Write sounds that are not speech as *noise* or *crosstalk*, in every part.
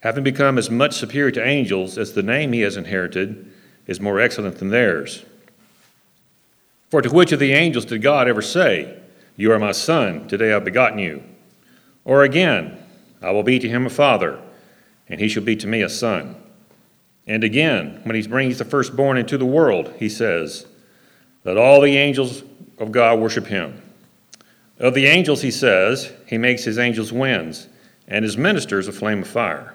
having become as much superior to angels as the name he has inherited is more excellent than theirs. For to which of the angels did God ever say, You are my son, today I've begotten you? Or again, I will be to him a father, and he shall be to me a son. And again, when he brings the firstborn into the world, he says, Let all the angels of God worship him. Of the angels, he says, He makes his angels winds, and his ministers a flame of fire.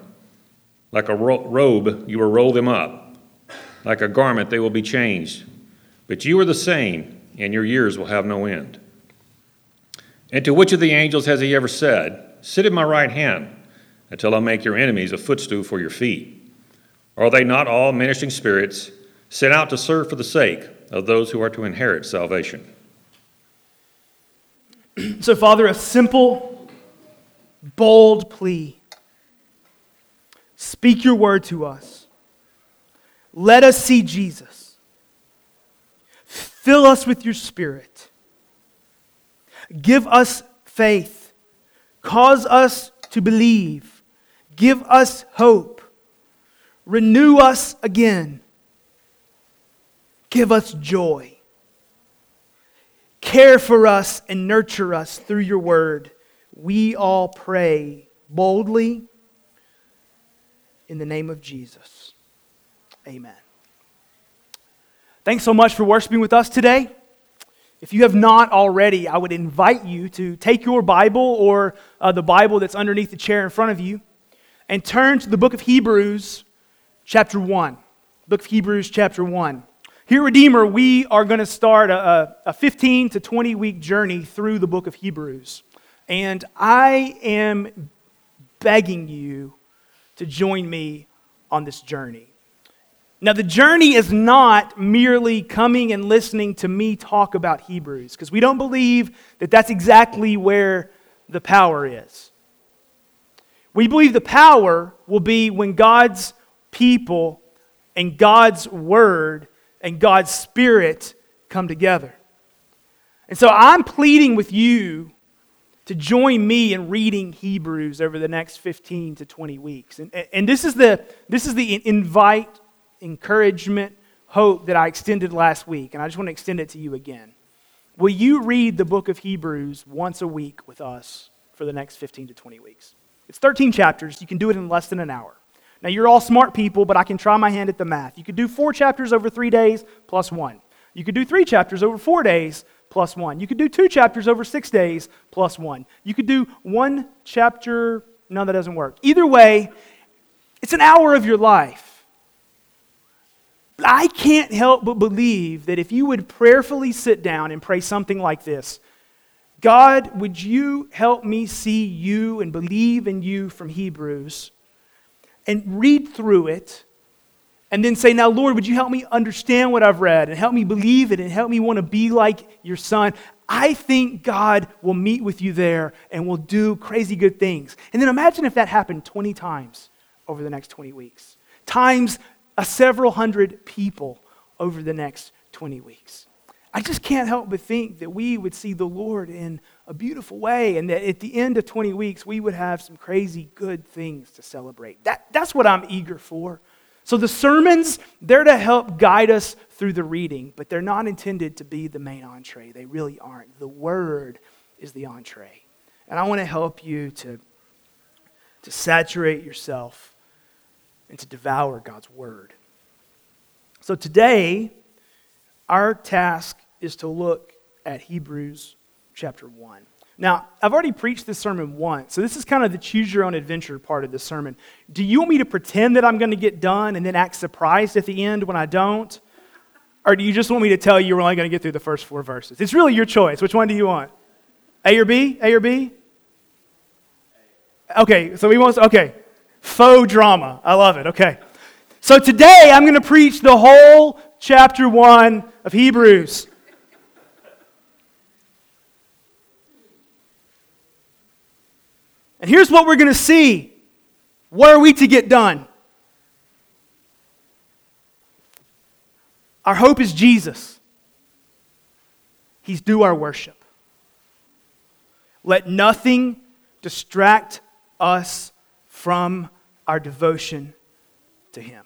like a ro- robe, you will roll them up. Like a garment, they will be changed. But you are the same, and your years will have no end. And to which of the angels has he ever said, Sit at my right hand until I make your enemies a footstool for your feet? Are they not all ministering spirits sent out to serve for the sake of those who are to inherit salvation? So, Father, a simple, bold plea Speak your word to us. Let us see Jesus. Fill us with your spirit. Give us faith. Cause us to believe. Give us hope. Renew us again. Give us joy. Care for us and nurture us through your word. We all pray boldly in the name of Jesus. Amen. Thanks so much for worshiping with us today. If you have not already, I would invite you to take your Bible or uh, the Bible that's underneath the chair in front of you and turn to the book of Hebrews, chapter 1. Book of Hebrews, chapter 1. Here, Redeemer, we are going to start a, a 15 to 20 week journey through the book of Hebrews. And I am begging you to join me on this journey. Now, the journey is not merely coming and listening to me talk about Hebrews, because we don't believe that that's exactly where the power is. We believe the power will be when God's people and God's word and God's spirit come together. And so I'm pleading with you to join me in reading Hebrews over the next 15 to 20 weeks. And, and this, is the, this is the invite, encouragement, hope that I extended last week, and I just want to extend it to you again. Will you read the book of Hebrews once a week with us for the next 15 to 20 weeks? It's 13 chapters. You can do it in less than an hour. Now, you're all smart people, but I can try my hand at the math. You could do four chapters over three days plus one. You could do three chapters over four days plus one. You could do two chapters over six days plus one. You could do one chapter, no, that doesn't work. Either way, it's an hour of your life. I can't help but believe that if you would prayerfully sit down and pray something like this God, would you help me see you and believe in you from Hebrews and read through it? And then say, Now, Lord, would you help me understand what I've read and help me believe it and help me want to be like your son? I think God will meet with you there and will do crazy good things. And then imagine if that happened 20 times over the next 20 weeks, times a several hundred people over the next 20 weeks. I just can't help but think that we would see the Lord in a beautiful way and that at the end of 20 weeks, we would have some crazy good things to celebrate. That, that's what I'm eager for. So the sermons, they're to help guide us through the reading, but they're not intended to be the main entree. They really aren't. The word is the entree. And I want to help you to, to saturate yourself and to devour God's word. So today, our task is to look at Hebrews chapter 1. Now, I've already preached this sermon once, so this is kind of the choose your own adventure part of the sermon. Do you want me to pretend that I'm going to get done and then act surprised at the end when I don't? Or do you just want me to tell you we're only going to get through the first four verses? It's really your choice. Which one do you want? A or B? A or B? Okay, so we want, okay. Faux drama. I love it. Okay. So today I'm going to preach the whole chapter 1 of Hebrews. And here's what we're going to see. What are we to get done? Our hope is Jesus. He's due our worship. Let nothing distract us from our devotion to Him.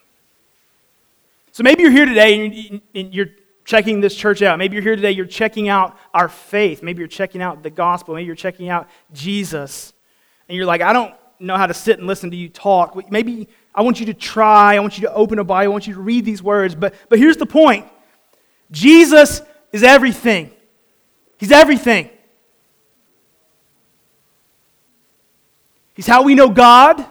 So maybe you're here today and you're checking this church out. Maybe you're here today, you're checking out our faith. Maybe you're checking out the gospel. Maybe you're checking out Jesus. And you're like, I don't know how to sit and listen to you talk. Maybe I want you to try. I want you to open a Bible. I want you to read these words. But, but here's the point Jesus is everything. He's everything. He's how we know God.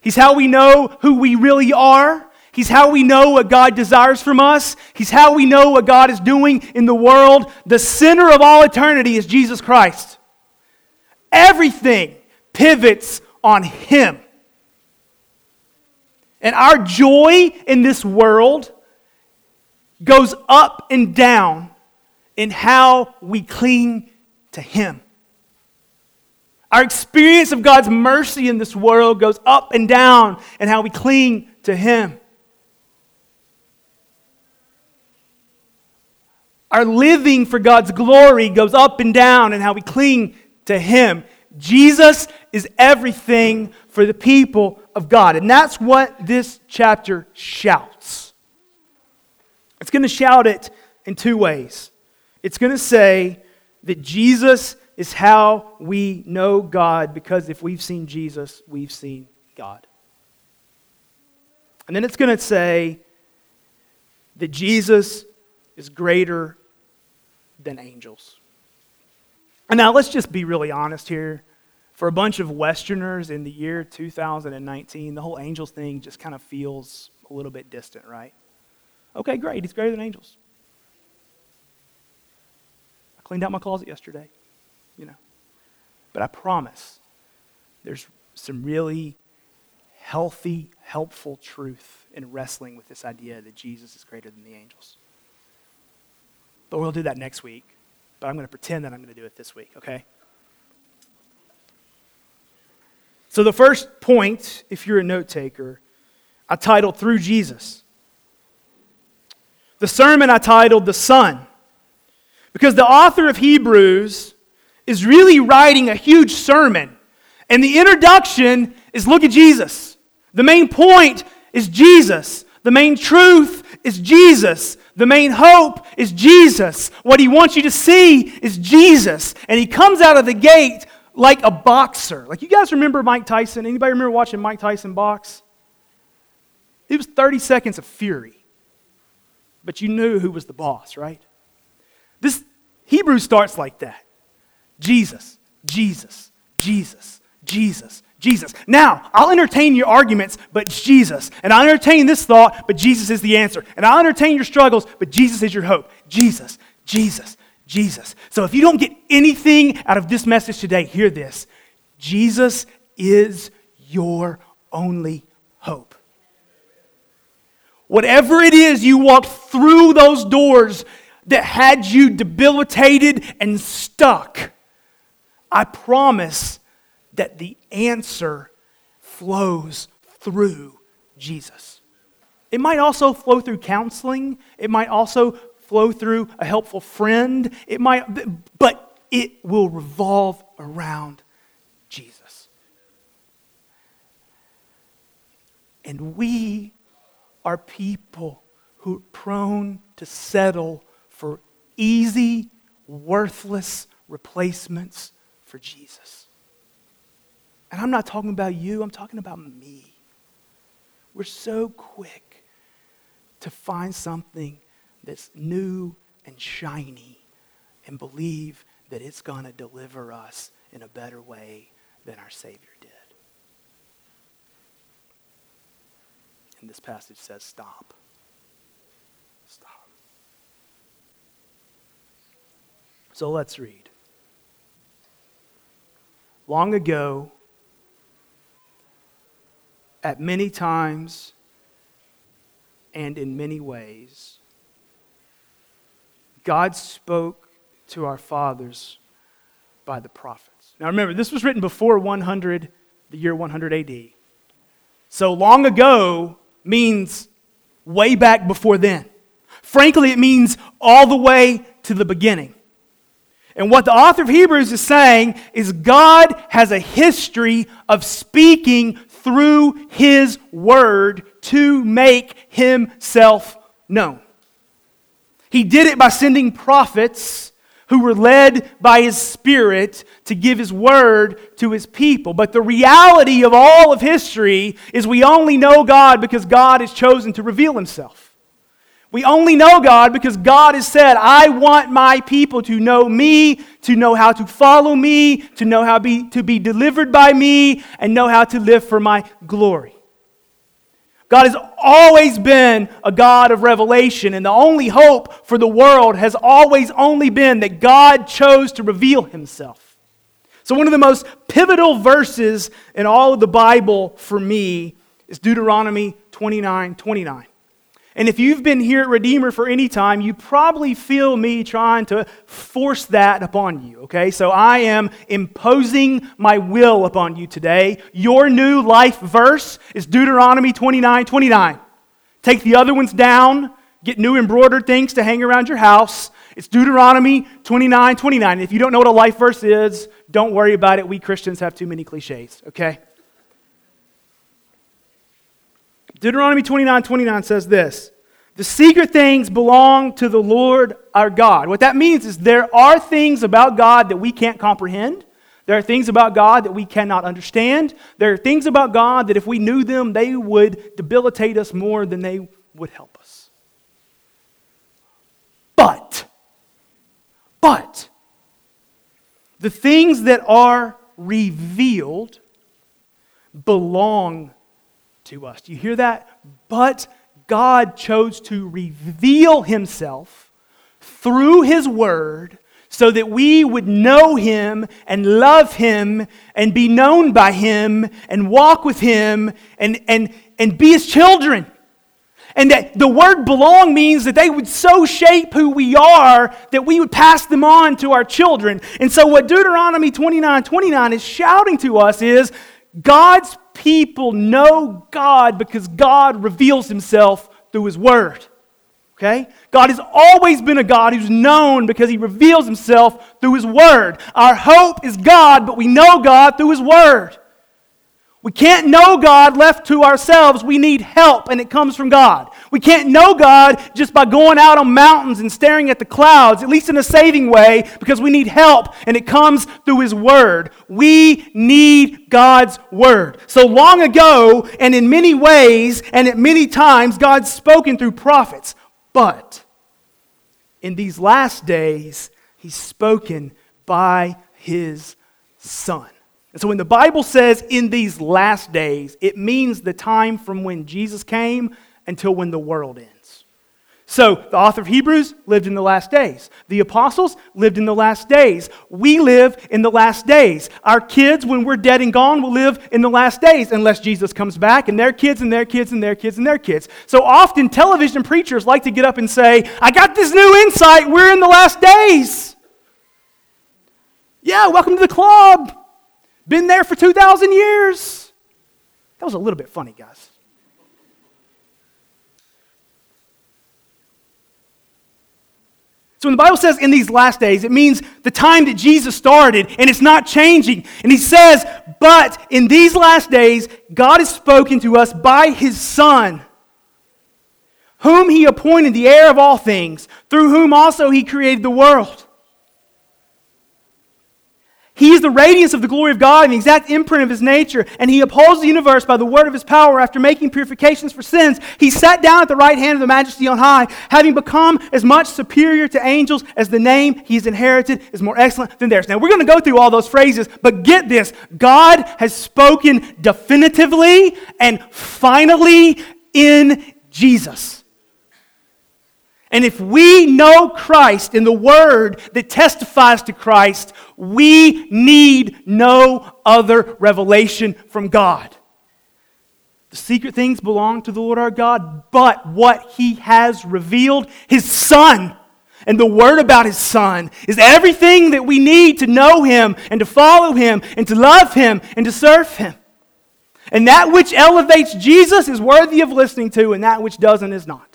He's how we know who we really are. He's how we know what God desires from us. He's how we know what God is doing in the world. The center of all eternity is Jesus Christ. Everything pivots on Him. And our joy in this world goes up and down in how we cling to Him. Our experience of God's mercy in this world goes up and down in how we cling to Him. Our living for God's glory goes up and down in how we cling to Him. Jesus is everything for the people of God. And that's what this chapter shouts. It's going to shout it in two ways. It's going to say that Jesus is how we know God because if we've seen Jesus, we've seen God. And then it's going to say that Jesus is greater than angels. And now let's just be really honest here. For a bunch of Westerners in the year 2019, the whole angels thing just kind of feels a little bit distant, right? Okay, great. He's greater than angels. I cleaned out my closet yesterday, you know. But I promise there's some really healthy, helpful truth in wrestling with this idea that Jesus is greater than the angels. But we'll do that next week. But I'm going to pretend that I'm going to do it this week, okay? So, the first point, if you're a note taker, I titled Through Jesus. The sermon I titled The Son. Because the author of Hebrews is really writing a huge sermon. And the introduction is look at Jesus. The main point is Jesus. The main truth is Jesus. The main hope is Jesus. What he wants you to see is Jesus. And he comes out of the gate like a boxer. Like you guys remember Mike Tyson? Anybody remember watching Mike Tyson box? It was 30 seconds of fury. But you knew who was the boss, right? This Hebrew starts like that. Jesus, Jesus, Jesus, Jesus, Jesus. Now, I'll entertain your arguments, but Jesus. And I'll entertain this thought, but Jesus is the answer. And I'll entertain your struggles, but Jesus is your hope. Jesus, Jesus, Jesus. So if you don't get anything out of this message today, hear this Jesus is your only hope. Whatever it is you walked through those doors that had you debilitated and stuck, I promise that the answer flows through Jesus. It might also flow through counseling. It might also flow through a helpful friend. It might, but it will revolve around Jesus. And we are people who are prone to settle for easy, worthless replacements for Jesus. And I'm not talking about you, I'm talking about me. We're so quick to find something that's new and shiny and believe that it's going to deliver us in a better way than our Savior did. And this passage says, stop. Stop. So let's read. Long ago, at many times and in many ways, God spoke to our fathers by the prophets. Now remember, this was written before 100, the year 100 AD. So long ago means way back before then. Frankly, it means all the way to the beginning. And what the author of Hebrews is saying is God has a history of speaking through his word to make himself known. He did it by sending prophets who were led by his spirit to give his word to his people. But the reality of all of history is we only know God because God has chosen to reveal himself. We only know God because God has said, I want my people to know me, to know how to follow me, to know how be, to be delivered by me, and know how to live for my glory. God has always been a God of revelation, and the only hope for the world has always only been that God chose to reveal himself. So, one of the most pivotal verses in all of the Bible for me is Deuteronomy 29 29. And if you've been here at Redeemer for any time, you probably feel me trying to force that upon you, okay? So I am imposing my will upon you today. Your new life verse is Deuteronomy 29 29. Take the other ones down, get new embroidered things to hang around your house. It's Deuteronomy 29 29. If you don't know what a life verse is, don't worry about it. We Christians have too many cliches, okay? Deuteronomy 29 29 says this The secret things belong to the Lord our God. What that means is there are things about God that we can't comprehend. There are things about God that we cannot understand. There are things about God that if we knew them, they would debilitate us more than they would help us. But, but, the things that are revealed belong to us. Do you hear that? But God chose to reveal himself through his word so that we would know him and love him and be known by him and walk with him and, and, and be his children. And that the word belong means that they would so shape who we are that we would pass them on to our children. And so, what Deuteronomy 29 29 is shouting to us is God's people know God because God reveals himself through his word. Okay? God has always been a God who's known because he reveals himself through his word. Our hope is God, but we know God through his word. We can't know God left to ourselves. We need help, and it comes from God. We can't know God just by going out on mountains and staring at the clouds, at least in a saving way, because we need help, and it comes through His Word. We need God's Word. So long ago, and in many ways, and at many times, God's spoken through prophets. But in these last days, He's spoken by His Son. And so when the Bible says in these last days, it means the time from when Jesus came until when the world ends. So the author of Hebrews lived in the last days. The apostles lived in the last days. We live in the last days. Our kids, when we're dead and gone, will live in the last days unless Jesus comes back, and their kids and their kids and their kids and their kids. So often television preachers like to get up and say, I got this new insight. We're in the last days. Yeah, welcome to the club. Been there for 2,000 years. That was a little bit funny, guys. So when the Bible says in these last days, it means the time that Jesus started, and it's not changing. And he says, but in these last days, God has spoken to us by his Son, whom he appointed the heir of all things, through whom also he created the world. He is the radiance of the glory of God and the exact imprint of his nature, and he upholds the universe by the word of his power after making purifications for sins. He sat down at the right hand of the majesty on high, having become as much superior to angels as the name he has inherited is more excellent than theirs. Now, we're going to go through all those phrases, but get this God has spoken definitively and finally in Jesus. And if we know Christ in the Word that testifies to Christ, we need no other revelation from God. The secret things belong to the Lord our God, but what He has revealed, His Son, and the Word about His Son, is everything that we need to know Him and to follow Him and to love Him and to serve Him. And that which elevates Jesus is worthy of listening to, and that which doesn't is not.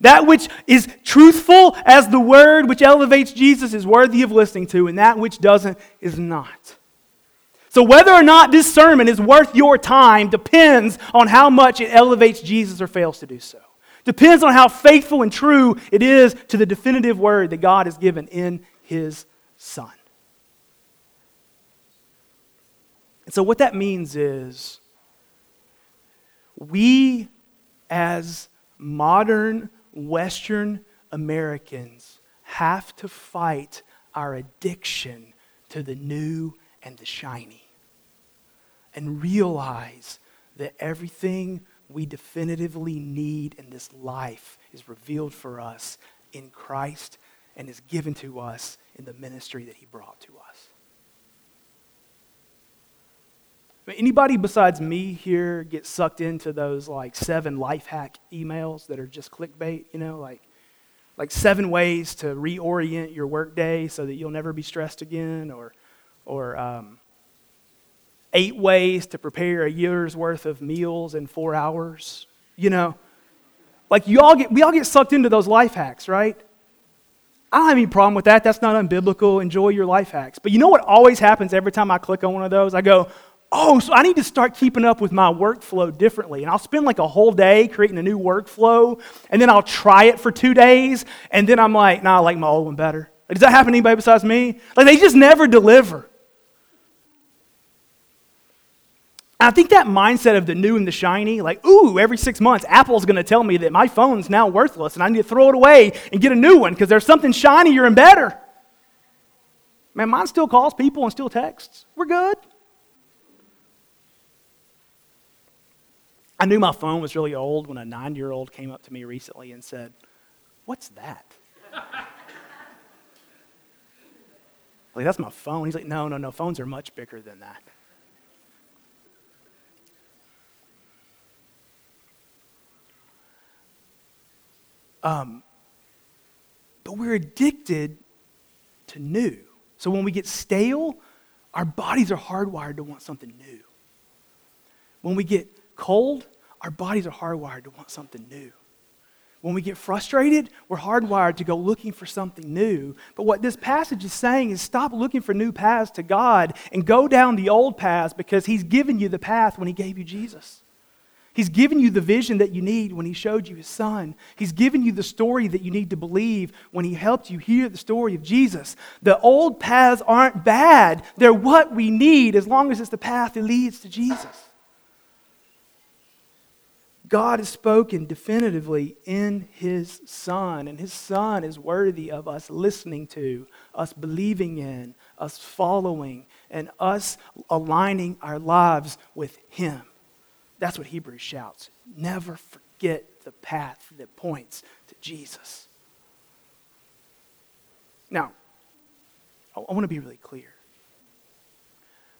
That which is truthful as the word which elevates Jesus is worthy of listening to, and that which doesn't is not. So, whether or not this sermon is worth your time depends on how much it elevates Jesus or fails to do so. Depends on how faithful and true it is to the definitive word that God has given in His Son. And so, what that means is we, as modern Western Americans have to fight our addiction to the new and the shiny and realize that everything we definitively need in this life is revealed for us in Christ and is given to us in the ministry that he brought to us. Anybody besides me here get sucked into those like seven life hack emails that are just clickbait, you know, like like seven ways to reorient your workday so that you'll never be stressed again, or or um, eight ways to prepare a year's worth of meals in four hours. You know, like you all get we all get sucked into those life hacks, right? I don't have any problem with that. That's not unbiblical. Enjoy your life hacks. But you know what always happens every time I click on one of those? I go, oh, so I need to start keeping up with my workflow differently. And I'll spend like a whole day creating a new workflow, and then I'll try it for two days, and then I'm like, nah, I like my old one better. Does that happen to anybody besides me? Like they just never deliver. I think that mindset of the new and the shiny, like, ooh, every six months, Apple's going to tell me that my phone's now worthless and I need to throw it away and get a new one because there's something shinier and better. Man, mine still calls people and still texts. We're good. I knew my phone was really old when a nine year old came up to me recently and said, What's that? *laughs* like, that's my phone. He's like, No, no, no, phones are much bigger than that. Um, but we're addicted to new. So when we get stale, our bodies are hardwired to want something new. When we get cold, our bodies are hardwired to want something new. When we get frustrated, we're hardwired to go looking for something new. But what this passage is saying is stop looking for new paths to God and go down the old paths because He's given you the path when He gave you Jesus. He's given you the vision that you need when He showed you His Son. He's given you the story that you need to believe when He helped you hear the story of Jesus. The old paths aren't bad, they're what we need as long as it's the path that leads to Jesus. God has spoken definitively in His Son, and His Son is worthy of us listening to, us believing in, us following, and us aligning our lives with Him. That's what Hebrews shouts. Never forget the path that points to Jesus. Now, I want to be really clear.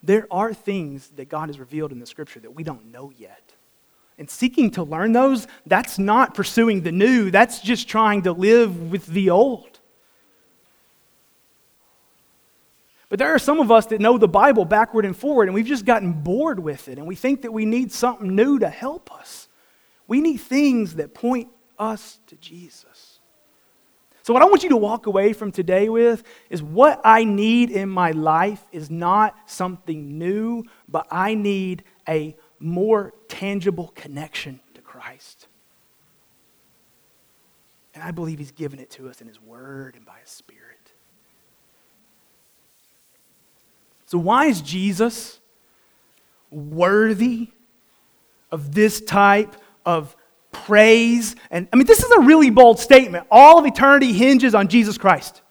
There are things that God has revealed in the scripture that we don't know yet. And seeking to learn those, that's not pursuing the new, that's just trying to live with the old. But there are some of us that know the Bible backward and forward, and we've just gotten bored with it, and we think that we need something new to help us. We need things that point us to Jesus. So, what I want you to walk away from today with is what I need in my life is not something new, but I need a more tangible connection to Christ. And I believe He's given it to us in His Word and by His Spirit. So, why is Jesus worthy of this type of praise? And I mean, this is a really bold statement. All of eternity hinges on Jesus Christ.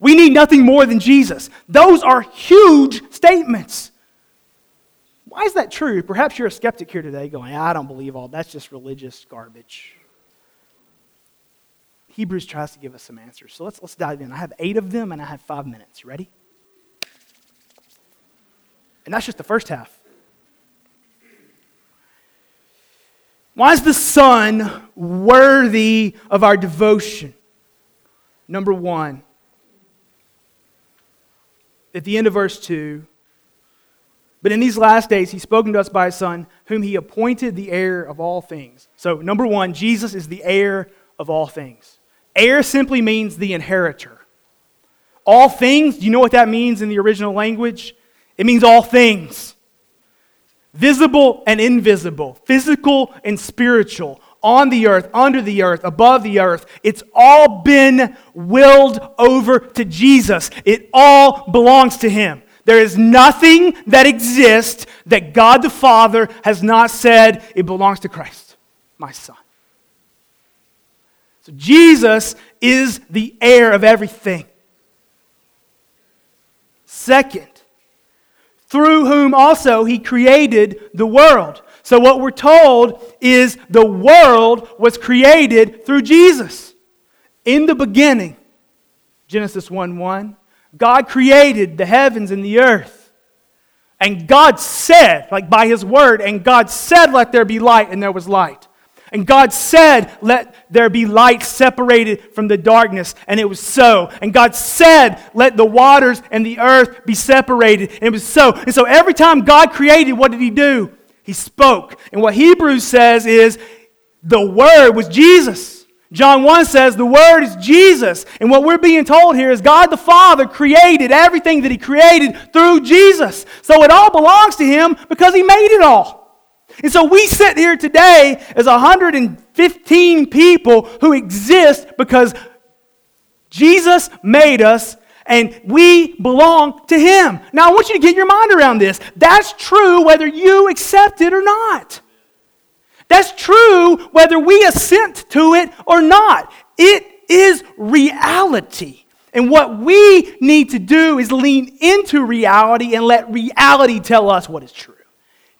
We need nothing more than Jesus. Those are huge statements. Why is that true? Perhaps you're a skeptic here today going, I don't believe all that's just religious garbage. Hebrews tries to give us some answers. So let's, let's dive in. I have eight of them and I have five minutes. You ready? And that's just the first half. Why is the Son worthy of our devotion? Number one, at the end of verse 2, but in these last days, he's spoken to us by his Son, whom he appointed the heir of all things. So, number one, Jesus is the heir of all things. Heir simply means the inheritor. All things, do you know what that means in the original language? It means all things visible and invisible, physical and spiritual, on the earth, under the earth, above the earth. It's all been willed over to Jesus. It all belongs to Him. There is nothing that exists that God the Father has not said it belongs to Christ, my Son. So Jesus is the heir of everything. Second, through whom also he created the world. So, what we're told is the world was created through Jesus. In the beginning, Genesis 1 1, God created the heavens and the earth. And God said, like by his word, and God said, Let there be light, and there was light. And God said, Let there be light separated from the darkness. And it was so. And God said, Let the waters and the earth be separated. And it was so. And so every time God created, what did He do? He spoke. And what Hebrews says is, the Word was Jesus. John 1 says the Word is Jesus. And what we're being told here is God the Father created everything that He created through Jesus. So it all belongs to Him because He made it all. And so we sit here today as 115 people who exist because Jesus made us and we belong to Him. Now, I want you to get your mind around this. That's true whether you accept it or not. That's true whether we assent to it or not. It is reality. And what we need to do is lean into reality and let reality tell us what is true.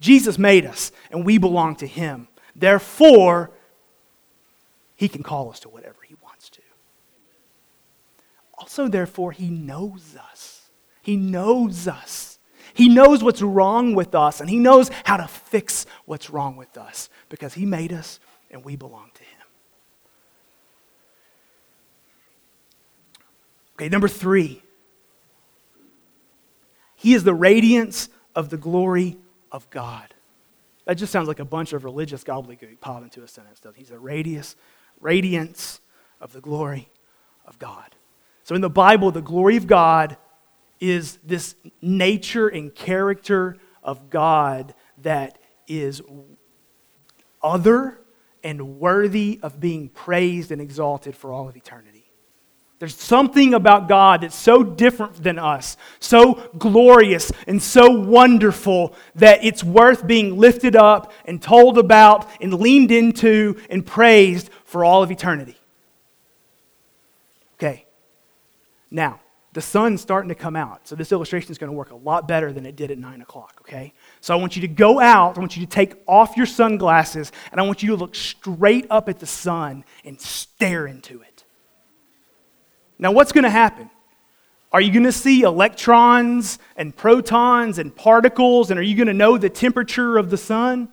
Jesus made us, and we belong to Him. Therefore, He can call us to whatever He wants to. Also, therefore, He knows us. He knows us. He knows what's wrong with us, and He knows how to fix what's wrong with us because He made us and we belong to Him. Okay, number three. He is the radiance of the glory of God. That just sounds like a bunch of religious gobbledygook popped into a sentence, doesn't He's a radius, radiance of the glory of God. So in the Bible, the glory of God is this nature and character of God that is other and worthy of being praised and exalted for all of eternity. There's something about God that's so different than us, so glorious and so wonderful that it's worth being lifted up and told about and leaned into and praised for all of eternity. Okay, now, the sun's starting to come out. So this illustration is going to work a lot better than it did at 9 o'clock, okay? So I want you to go out, I want you to take off your sunglasses, and I want you to look straight up at the sun and stare into it. Now, what's going to happen? Are you going to see electrons and protons and particles, and are you going to know the temperature of the sun?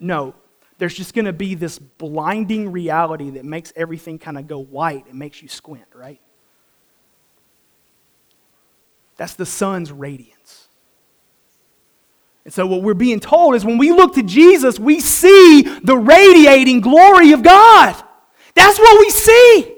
No. There's just going to be this blinding reality that makes everything kind of go white and makes you squint, right? That's the sun's radiance. And so, what we're being told is when we look to Jesus, we see the radiating glory of God. That's what we see.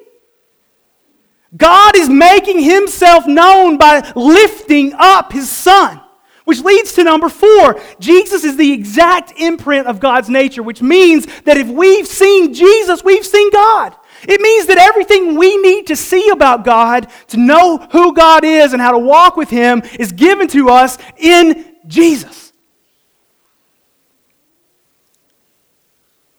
God is making himself known by lifting up his son. Which leads to number four. Jesus is the exact imprint of God's nature, which means that if we've seen Jesus, we've seen God. It means that everything we need to see about God, to know who God is and how to walk with Him, is given to us in Jesus.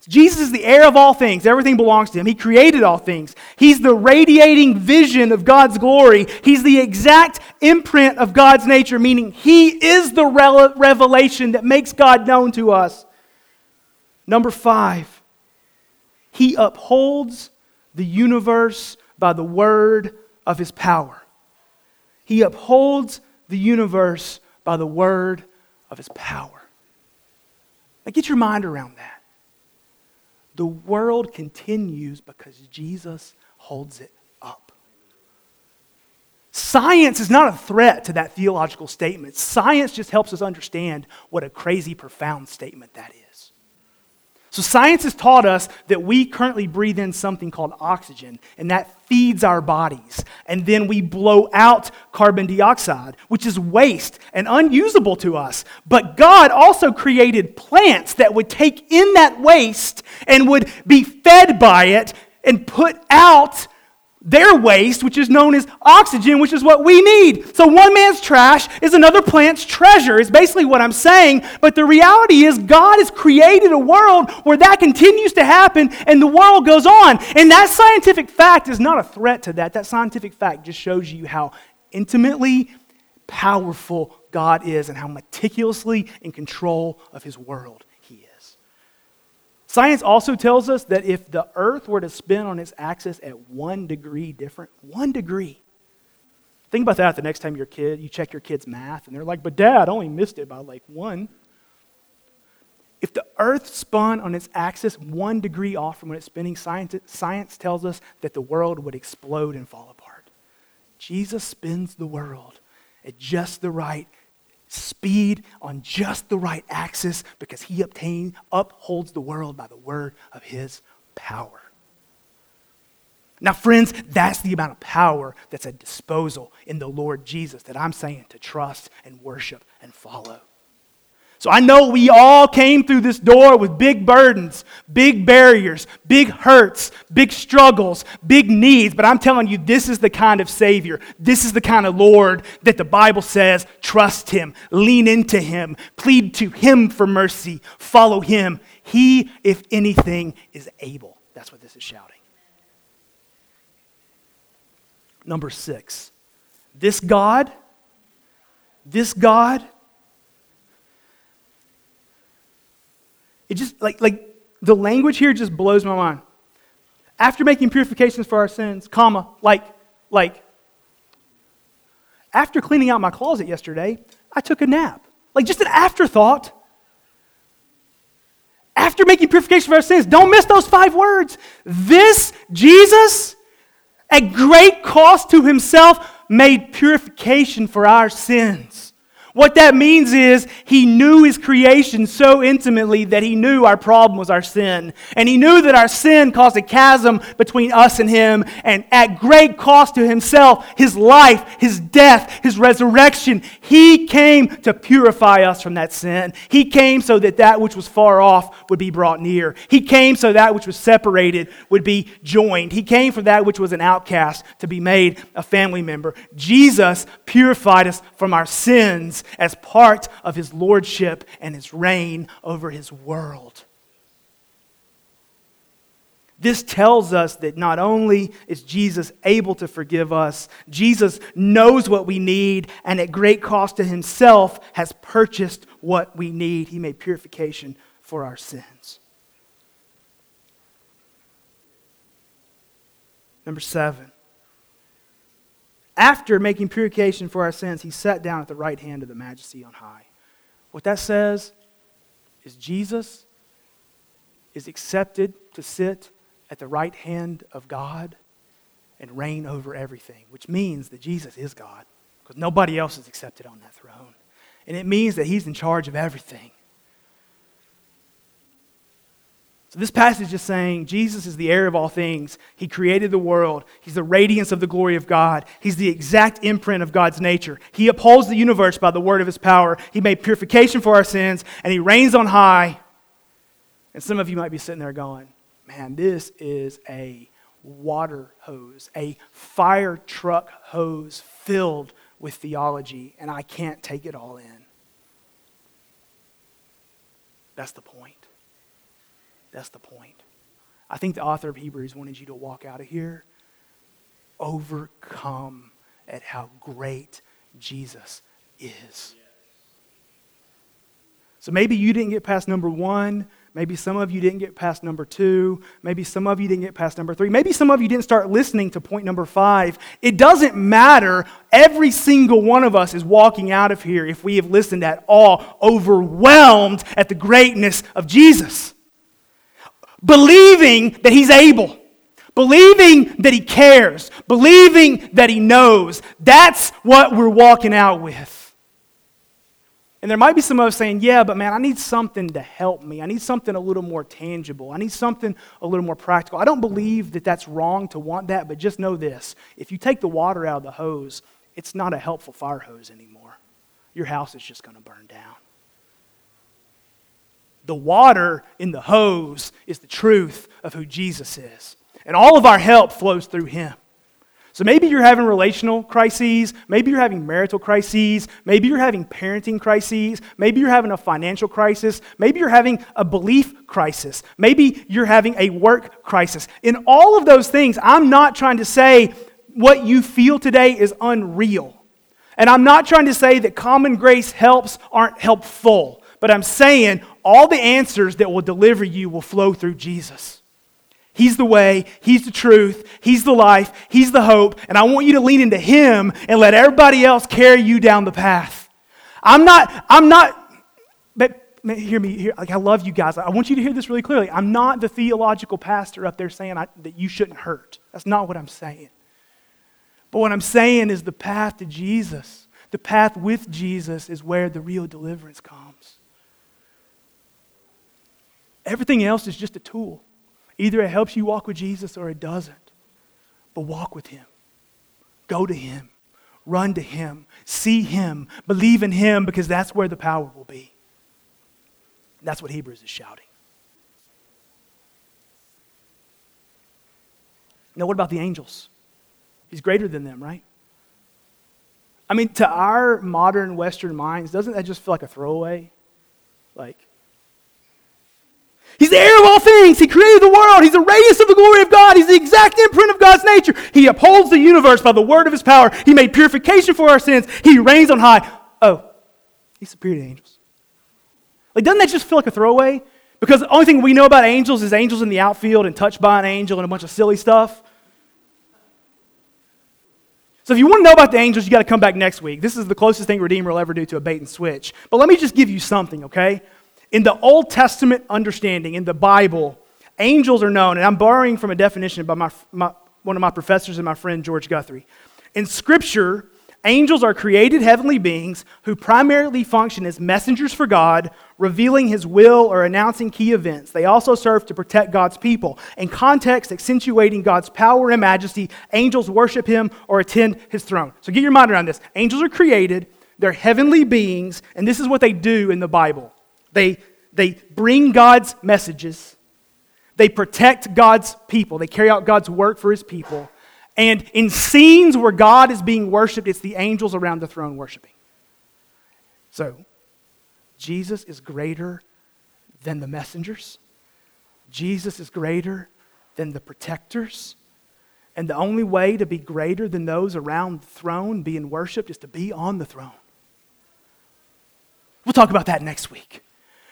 Jesus is the heir of all things. Everything belongs to him. He created all things. He's the radiating vision of God's glory. He's the exact imprint of God's nature, meaning he is the revelation that makes God known to us. Number five, he upholds the universe by the word of his power. He upholds the universe by the word of his power. Now get your mind around that. The world continues because Jesus holds it up. Science is not a threat to that theological statement. Science just helps us understand what a crazy, profound statement that is. So, science has taught us that we currently breathe in something called oxygen, and that feeds our bodies. And then we blow out carbon dioxide, which is waste and unusable to us. But God also created plants that would take in that waste and would be fed by it and put out their waste, which is known as oxygen, which is what we need. So one man's trash is another plant's treasure, is basically what I'm saying. But the reality is, God has created a world where that continues to happen and the world goes on. And that scientific fact is not a threat to that. That scientific fact just shows you how intimately powerful God is and how meticulously in control of his world Science also tells us that if the earth were to spin on its axis at one degree different, one degree. Think about that the next time your kid, you check your kid's math, and they're like, but dad, I only missed it by like one. If the earth spun on its axis one degree off from when it's spinning, science, science tells us that the world would explode and fall apart. Jesus spins the world at just the right speed on just the right axis because he obtain, upholds the world by the word of his power. Now, friends, that's the amount of power that's at disposal in the Lord Jesus that I'm saying to trust and worship and follow. So I know we all came through this door with big burdens, big barriers, big hurts, big struggles, big needs, but I'm telling you, this is the kind of Savior, this is the kind of Lord that the Bible says trust Him, lean into Him, plead to Him for mercy, follow Him. He, if anything, is able. That's what this is shouting. Number six, this God, this God, It just, like, like the language here just blows my mind. After making purifications for our sins, comma, like, like, after cleaning out my closet yesterday, I took a nap. Like, just an afterthought. After making purification for our sins, don't miss those five words. This Jesus, at great cost to himself, made purification for our sins. What that means is he knew his creation so intimately that he knew our problem was our sin. And he knew that our sin caused a chasm between us and him. And at great cost to himself, his life, his death, his resurrection, he came to purify us from that sin. He came so that that which was far off would be brought near. He came so that which was separated would be joined. He came for that which was an outcast to be made a family member. Jesus purified us from our sins as part of his lordship and his reign over his world. This tells us that not only is Jesus able to forgive us, Jesus knows what we need and at great cost to himself has purchased what we need. He made purification for our sins. Number seven, after making purification for our sins, he sat down at the right hand of the majesty on high. What that says is Jesus is accepted to sit at the right hand of God and reign over everything, which means that Jesus is God, because nobody else is accepted on that throne. And it means that he's in charge of everything. So this passage is saying Jesus is the heir of all things. He created the world. He's the radiance of the glory of God. He's the exact imprint of God's nature. He upholds the universe by the word of his power. He made purification for our sins, and he reigns on high. And some of you might be sitting there going, man, this is a water hose, a fire truck hose filled with theology, and I can't take it all in. That's the point. That's the point. I think the author of Hebrews wanted you to walk out of here overcome at how great Jesus is. So maybe you didn't get past number one. Maybe some of you didn't get past number two. Maybe some of you didn't get past number three. Maybe some of you didn't start listening to point number five. It doesn't matter. Every single one of us is walking out of here, if we have listened at all, overwhelmed at the greatness of Jesus. Believing that He's able, believing that He cares, believing that He knows. That's what we're walking out with. And there might be some of us saying, yeah, but man, I need something to help me. I need something a little more tangible. I need something a little more practical. I don't believe that that's wrong to want that, but just know this if you take the water out of the hose, it's not a helpful fire hose anymore. Your house is just going to burn down. The water in the hose is the truth of who Jesus is. And all of our help flows through him. So maybe you're having relational crises, maybe you're having marital crises, maybe you're having parenting crises, maybe you're having a financial crisis, maybe you're having a belief crisis, maybe you're having a work crisis. In all of those things, I'm not trying to say what you feel today is unreal. And I'm not trying to say that common grace helps aren't helpful, but I'm saying all the answers that will deliver you will flow through Jesus. He's the way, He's the truth, He's the life, He's the hope, and I want you to lean into Him and let everybody else carry you down the path. I'm not, I'm not, but hear me, hear, like I love you guys. I want you to hear this really clearly. I'm not the theological pastor up there saying I, that you shouldn't hurt. That's not what I'm saying. But what I'm saying is the path to Jesus, the path with Jesus is where the real deliverance comes. Everything else is just a tool. Either it helps you walk with Jesus or it doesn't. But walk with Him. Go to Him. Run to Him. See Him. Believe in Him because that's where the power will be. That's what Hebrews is shouting. Now, what about the angels? He's greater than them, right? I mean, to our modern Western minds, doesn't that just feel like a throwaway? Like, He's the heir of all things. He created the world. He's the radiance of the glory of God. He's the exact imprint of God's nature. He upholds the universe by the word of his power. He made purification for our sins. He reigns on high. Oh, he's superior to angels. Like, doesn't that just feel like a throwaway? Because the only thing we know about angels is angels in the outfield and touched by an angel and a bunch of silly stuff. So if you want to know about the angels, you got to come back next week. This is the closest thing Redeemer will ever do to a bait and switch. But let me just give you something, okay? In the Old Testament understanding, in the Bible, angels are known, and I'm borrowing from a definition by my, my, one of my professors and my friend George Guthrie. In Scripture, angels are created heavenly beings who primarily function as messengers for God, revealing his will or announcing key events. They also serve to protect God's people. In context accentuating God's power and majesty, angels worship him or attend his throne. So get your mind around this. Angels are created, they're heavenly beings, and this is what they do in the Bible. They, they bring God's messages, they protect God's people, they carry out God's work for his people. And in scenes where God is being worshiped, it's the angels around the throne worshiping. So, Jesus is greater than the messengers. Jesus is greater than the protectors. And the only way to be greater than those around the throne being worshiped is to be on the throne. We'll talk about that next week.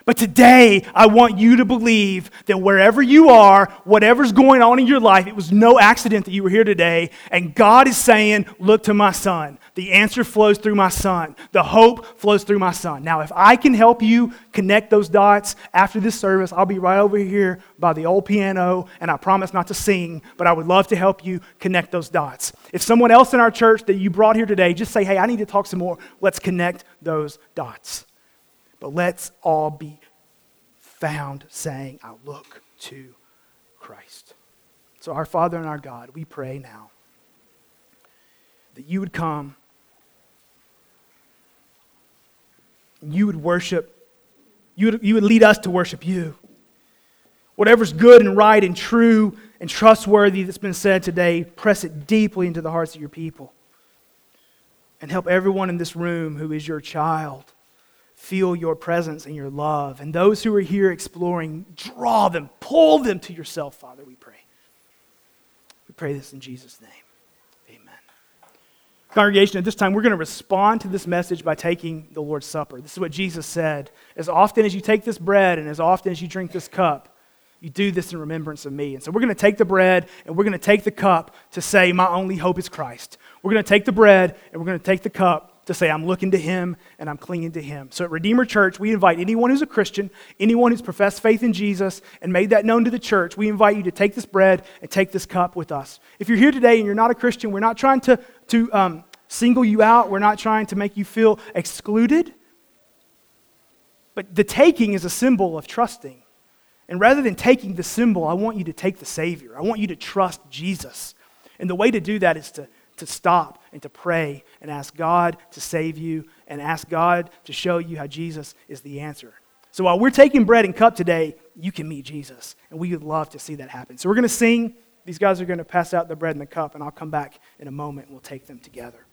But today, I want you to believe that wherever you are, whatever's going on in your life, it was no accident that you were here today. And God is saying, Look to my son. The answer flows through my son. The hope flows through my son. Now, if I can help you connect those dots after this service, I'll be right over here by the old piano, and I promise not to sing, but I would love to help you connect those dots. If someone else in our church that you brought here today, just say, Hey, I need to talk some more. Let's connect those dots. But let's all be found saying, I look to Christ. So, our Father and our God, we pray now that you would come, you would worship, you would, you would lead us to worship you. Whatever's good and right and true and trustworthy that's been said today, press it deeply into the hearts of your people. And help everyone in this room who is your child feel your presence and your love. And those who are here exploring, draw them, pull them to yourself, Father, we pray. We pray this in Jesus' name. Amen. Congregation, at this time, we're going to respond to this message by taking the Lord's Supper. This is what Jesus said. As often as you take this bread and as often as you drink this cup, you do this in remembrance of me. And so we're going to take the bread and we're going to take the cup to say, My only hope is Christ. We're going to take the bread and we're going to take the cup to say, I'm looking to him and I'm clinging to him. So at Redeemer Church, we invite anyone who's a Christian, anyone who's professed faith in Jesus and made that known to the church, we invite you to take this bread and take this cup with us. If you're here today and you're not a Christian, we're not trying to, to um, single you out, we're not trying to make you feel excluded. But the taking is a symbol of trusting. And rather than taking the symbol, I want you to take the Savior. I want you to trust Jesus. And the way to do that is to, to stop and to pray and ask God to save you and ask God to show you how Jesus is the answer. So while we're taking bread and cup today, you can meet Jesus. And we would love to see that happen. So we're going to sing. These guys are going to pass out the bread and the cup, and I'll come back in a moment and we'll take them together.